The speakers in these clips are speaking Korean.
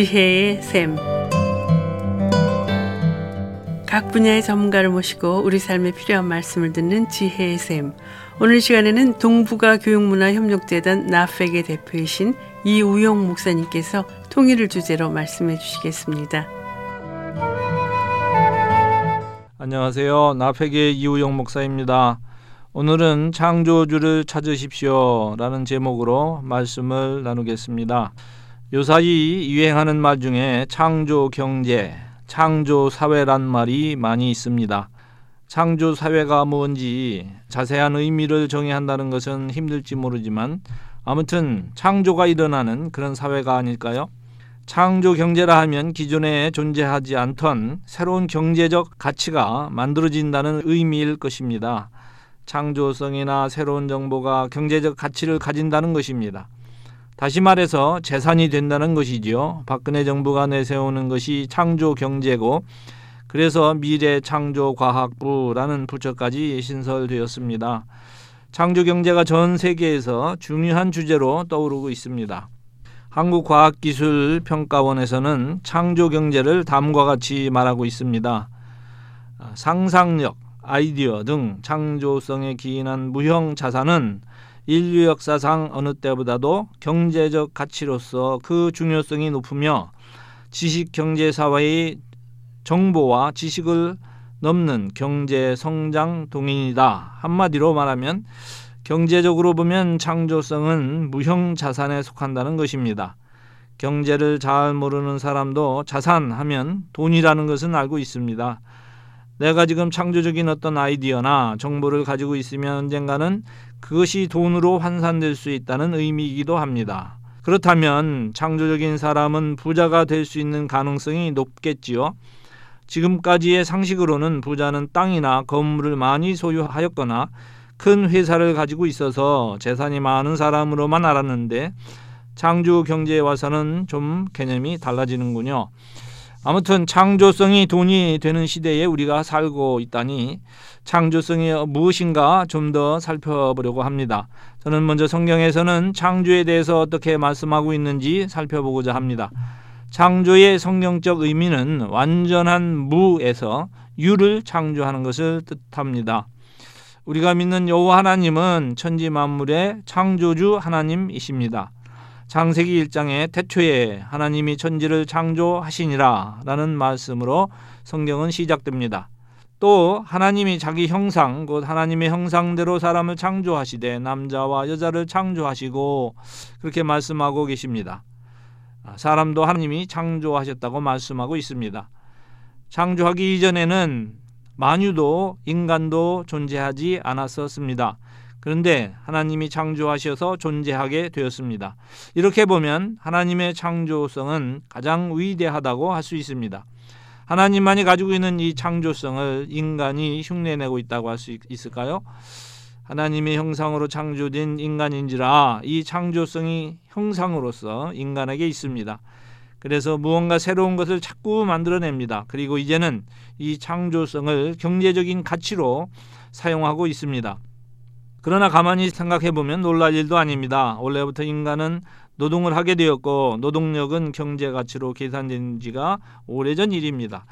지혜의 샘. 각 분야의 전문가를 모시고 우리 삶에 필요한 말씀을 듣는 지혜의 샘. 오늘 시간에는 동북아 교육문화협력재단 나팩의 대표이신 이우용 목사님께서 통일을 주제로 말씀해 주시겠습니다. 안녕하세요. 나팩의 이우용 목사입니다. 오늘은 창조주를 찾으십시오 라는 제목으로 말씀을 나누겠습니다. 요사이 유행하는 말 중에 창조 경제, 창조 사회란 말이 많이 있습니다. 창조 사회가 뭔지 자세한 의미를 정의 한다는 것은 힘들지 모르지만 아무튼 창조가 일어나는 그런 사회가 아닐까요? 창조 경제라 하면 기존에 존재하지 않던 새로운 경제적 가치가 만들어진다는 의미일 것입니다. 창조성이나 새로운 정보가 경제적 가치를 가진다는 것입니다. 다시 말해서 재산이 된다는 것이지요. 박근혜 정부가 내세우는 것이 창조 경제고 그래서 미래 창조 과학부라는 부처까지 신설되었습니다. 창조 경제가 전 세계에서 중요한 주제로 떠오르고 있습니다. 한국과학기술평가원에서는 창조 경제를 다음과 같이 말하고 있습니다. 상상력, 아이디어 등 창조성에 기인한 무형 자산은 인류 역사상 어느 때보다도 경제적 가치로서 그 중요성이 높으며 지식 경제 사회의 정보와 지식을 넘는 경제 성장 동인이다. 한마디로 말하면 경제적으로 보면 창조성은 무형 자산에 속한다는 것입니다. 경제를 잘 모르는 사람도 자산하면 돈이라는 것은 알고 있습니다. 내가 지금 창조적인 어떤 아이디어나 정보를 가지고 있으면 언젠가는 그것이 돈으로 환산될 수 있다는 의미이기도 합니다. 그렇다면 창조적인 사람은 부자가 될 수 있는 가능성이 높겠지요. 지금까지의 상식으로는 부자는 땅이나 건물을 많이 소유하였거나 큰 회사를 가지고 있어서 재산이 많은 사람으로만 알았는데 창조 경제에 와서는 좀 개념이 달라지는군요. 아무튼 창조성이 돈이 되는 시대에 우리가 살고 있다니 창조성이 무엇인가 좀 더 살펴보려고 합니다. 저는 먼저 성경에서는 창조에 대해서 어떻게 말씀하고 있는지 살펴보고자 합니다. 창조의 성경적 의미는 완전한 무에서 유를 창조하는 것을 뜻합니다. 우리가 믿는 여호와 하나님은 천지 만물의 창조주 하나님이십니다. 창세기 1장에 태초에 하나님이 천지를 창조하시니라 라는 말씀으로 성경은 시작됩니다. 또 하나님이 자기 형상 곧 하나님의 형상대로 사람을 창조하시되 남자와 여자를 창조하시고 그렇게 말씀하고 계십니다. 아, 사람도 하나님이 창조하셨다고 말씀하고 있습니다. 창조하기 이전에는 만유도 인간도 존재하지 않았었습니다. 그런데 하나님이 창조하셔서 존재하게 되었습니다. 이렇게 보면 하나님의 창조성은 가장 위대하다고 할 수 있습니다. 하나님만이 가지고 있는 이 창조성을 인간이 흉내내고 있다고 할 수 있을까요? 하나님의 형상으로 창조된 인간인지라 이 창조성이 형상으로서 인간에게 있습니다. 그래서 무언가 새로운 것을 자꾸 만들어냅니다. 그리고 이제는 이 창조성을 경제적인 가치로 사용하고 있습니다. 그러나 가만히 생각해 보면 놀랄 일도 아닙니다. 원래부터 인간은 노동을 하게 되었고 노동력은 경제 가치로 계산된 지가 오래전 일입니다.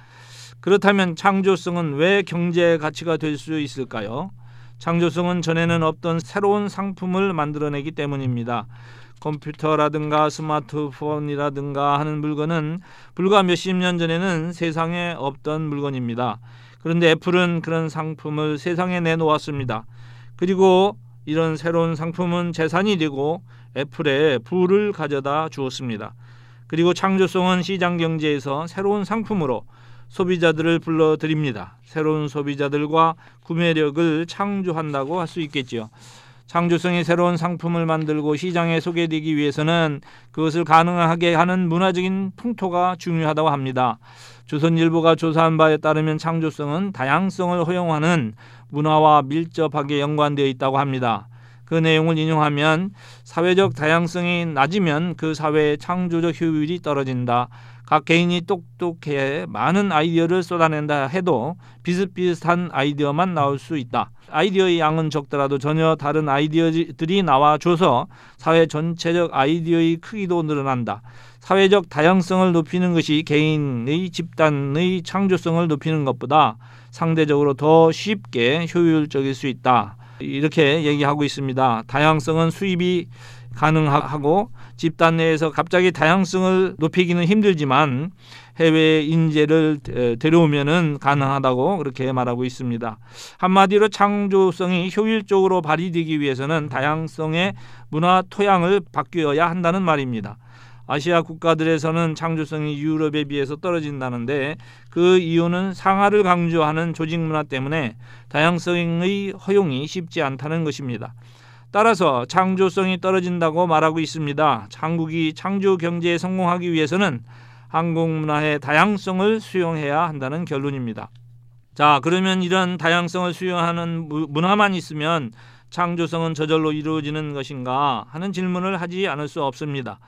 그렇다면 창조성은 왜 경제 가치가 될 수 있을까요? 창조성은 전에는 없던 새로운 상품을 만들어내기 때문입니다. 컴퓨터라든가 스마트폰이라든가 하는 물건은 불과 몇십 년 전에는 세상에 없던 물건입니다. 그런데 애플은 그런 상품을 세상에 내놓았습니다. 그리고 이런 새로운 상품은 재산이 되고 애플에 부를 가져다 주었습니다. 그리고 창조성은 시장 경제에서 새로운 상품으로 소비자들을 불러들입니다. 새로운 소비자들과 구매력을 창조한다고 할 수 있겠지요. 창조성이 새로운 상품을 만들고 시장에 소개되기 위해서는 그것을 가능하게 하는 문화적인 풍토가 중요하다고 합니다. 조선일보가 조사한 바에 따르면 창조성은 다양성을 허용하는 문화와 밀접하게 연관되어 있다고 합니다. 그 내용을 인용하면 사회적 다양성이 낮으면 그 사회의 창조적 효율이 떨어진다. 각 개인이 똑똑해 많은 아이디어를 쏟아낸다 해도 비슷비슷한 아이디어만 나올 수 있다. 아이디어의 양은 적더라도 전혀 다른 아이디어들이 나와줘서 사회 전체적 아이디어의 크기도 늘어난다. 사회적 다양성을 높이는 것이 개인의 집단의 창조성을 높이는 것보다 상대적으로 더 쉽게 효율적일 수 있다. 이렇게 얘기하고 있습니다. 다양성은 수입이 가능하고 집단 내에서 갑자기 다양성을 높이기는 힘들지만 해외 인재를 데려오면은 가능하다고 그렇게 말하고 있습니다. 한마디로 창조성이 효율적으로 발휘되기 위해서는 다양성의 문화 토양을 바뀌어야 한다는 말입니다. 아시아 국가들에서는 창조성이 유럽에 비해서 떨어진다는데 그 이유는 상하를 강조하는 조직 문화 때문에 다양성의 허용이 쉽지 않다는 것입니다. 따라서 창조성이 떨어진다고 말하고 있습니다. 한국이 창조 경제에 성공하기 위해서는 한국 문화의 다양성을 수용해야 한다는 결론입니다. 자, 그러면 이런 다양성을 수용하는 문화만 있으면 창조성은 저절로 이루어지는 것인가 하는 질문을 하지 않을 수 없습니다.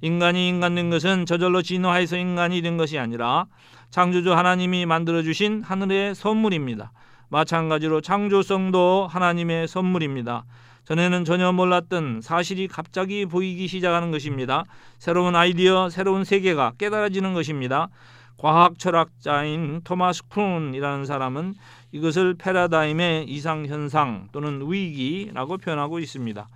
인간이 인간 된 것은 저절로 진화해서 인간이 된 것이 아니라 창조주 하나님이 만들어 주신 하늘의 선물입니다. 마찬가지로 창조성도 하나님의 선물입니다. 전에는 전혀 몰랐던 사실이 갑자기 보이기 시작하는 것입니다. 새로운 아이디어, 새로운 세계가 깨달아지는 것입니다. 과학 철학자인 토마스 쿤이라는 사람은 이것을 패러다임의 이상 현상 또는 위기라고 표현하고 있습니다.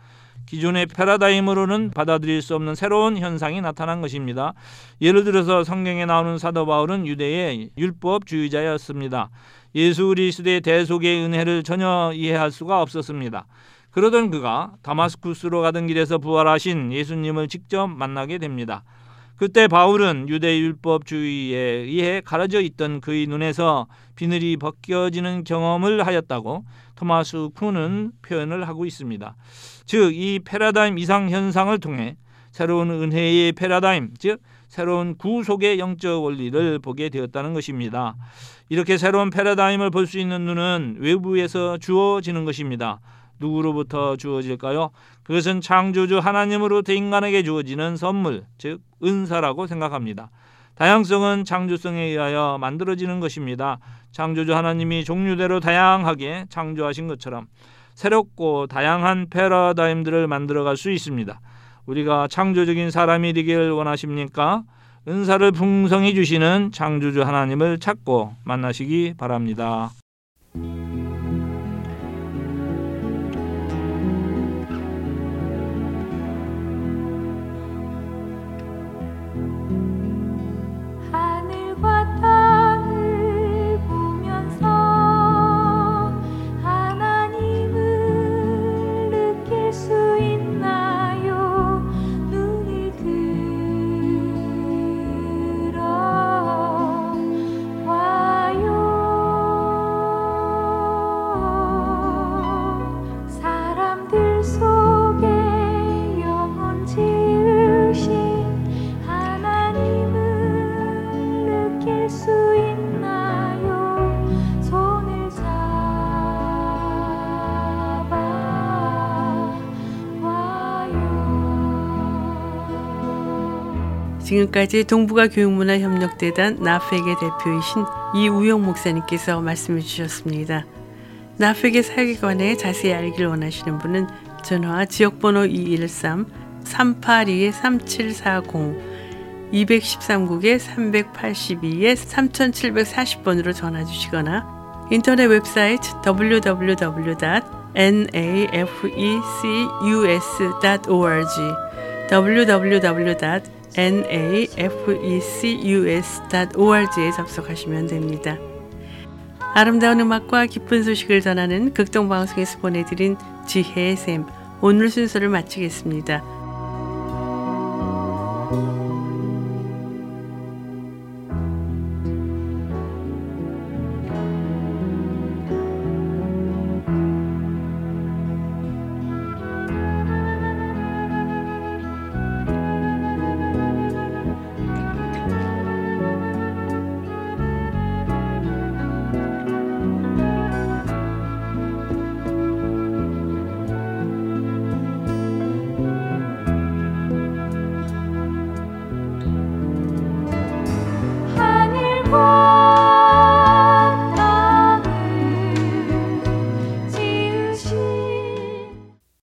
기존의 패러다임으로는 받아들일 수 없는 새로운 현상이 나타난 것입니다. 예를 들어서 성경에 나오는 사도 바울은 유대의 율법주의자였습니다. 예수 그리스도의 대속의 은혜를 전혀 이해할 수가 없었습니다. 그러던 그가 다마스쿠스로 가던 길에서 부활하신 예수님을 직접 만나게 됩니다. 그때 바울은 유대 율법주의에 의해 가려져 있던 그의 눈에서 비늘이 벗겨지는 경험을 하였다고 토마스 쿤은 표현을 하고 있습니다. 즉 이 패러다임 이상 현상을 통해 새로운 은혜의 패러다임, 즉 새로운 구속의 영적 원리를 보게 되었다는 것입니다. 이렇게 새로운 패러다임을 볼 수 있는 눈은 외부에서 주어지는 것입니다. 누구로부터 주어질까요? 그것은 창조주 하나님으로부터 인간에게 주어지는 선물, 즉 은사라고 생각합니다. 다양성은 창조성에 의하여 만들어지는 것입니다. 창조주 하나님이 종류대로 다양하게 창조하신 것처럼 새롭고 다양한 패러다임들을 만들어갈 수 있습니다. 우리가 창조적인 사람이 되기를 원하십니까? 은사를 풍성히 주시는 창조주 하나님을 찾고 만나시기 바랍니다. 지금까지 동북아 교육문화협력재단 나페의 대표이신 이우영 목사님께서 말씀해 주셨습니다. 나페의 사역에 관해 자세히 알기를 원하시는 분은 전화 지역번호 213 382-3740 213국에 382에 3740번으로 전화 주시거나 인터넷 웹사이트 www.nafecus.org www. nafecus.org에 접속하시면 됩니다. 아름다운 음악과 기쁜 소식을 전하는 극동방송에서 보내드린 지혜의 샘 오늘 순서를 마치겠습니다.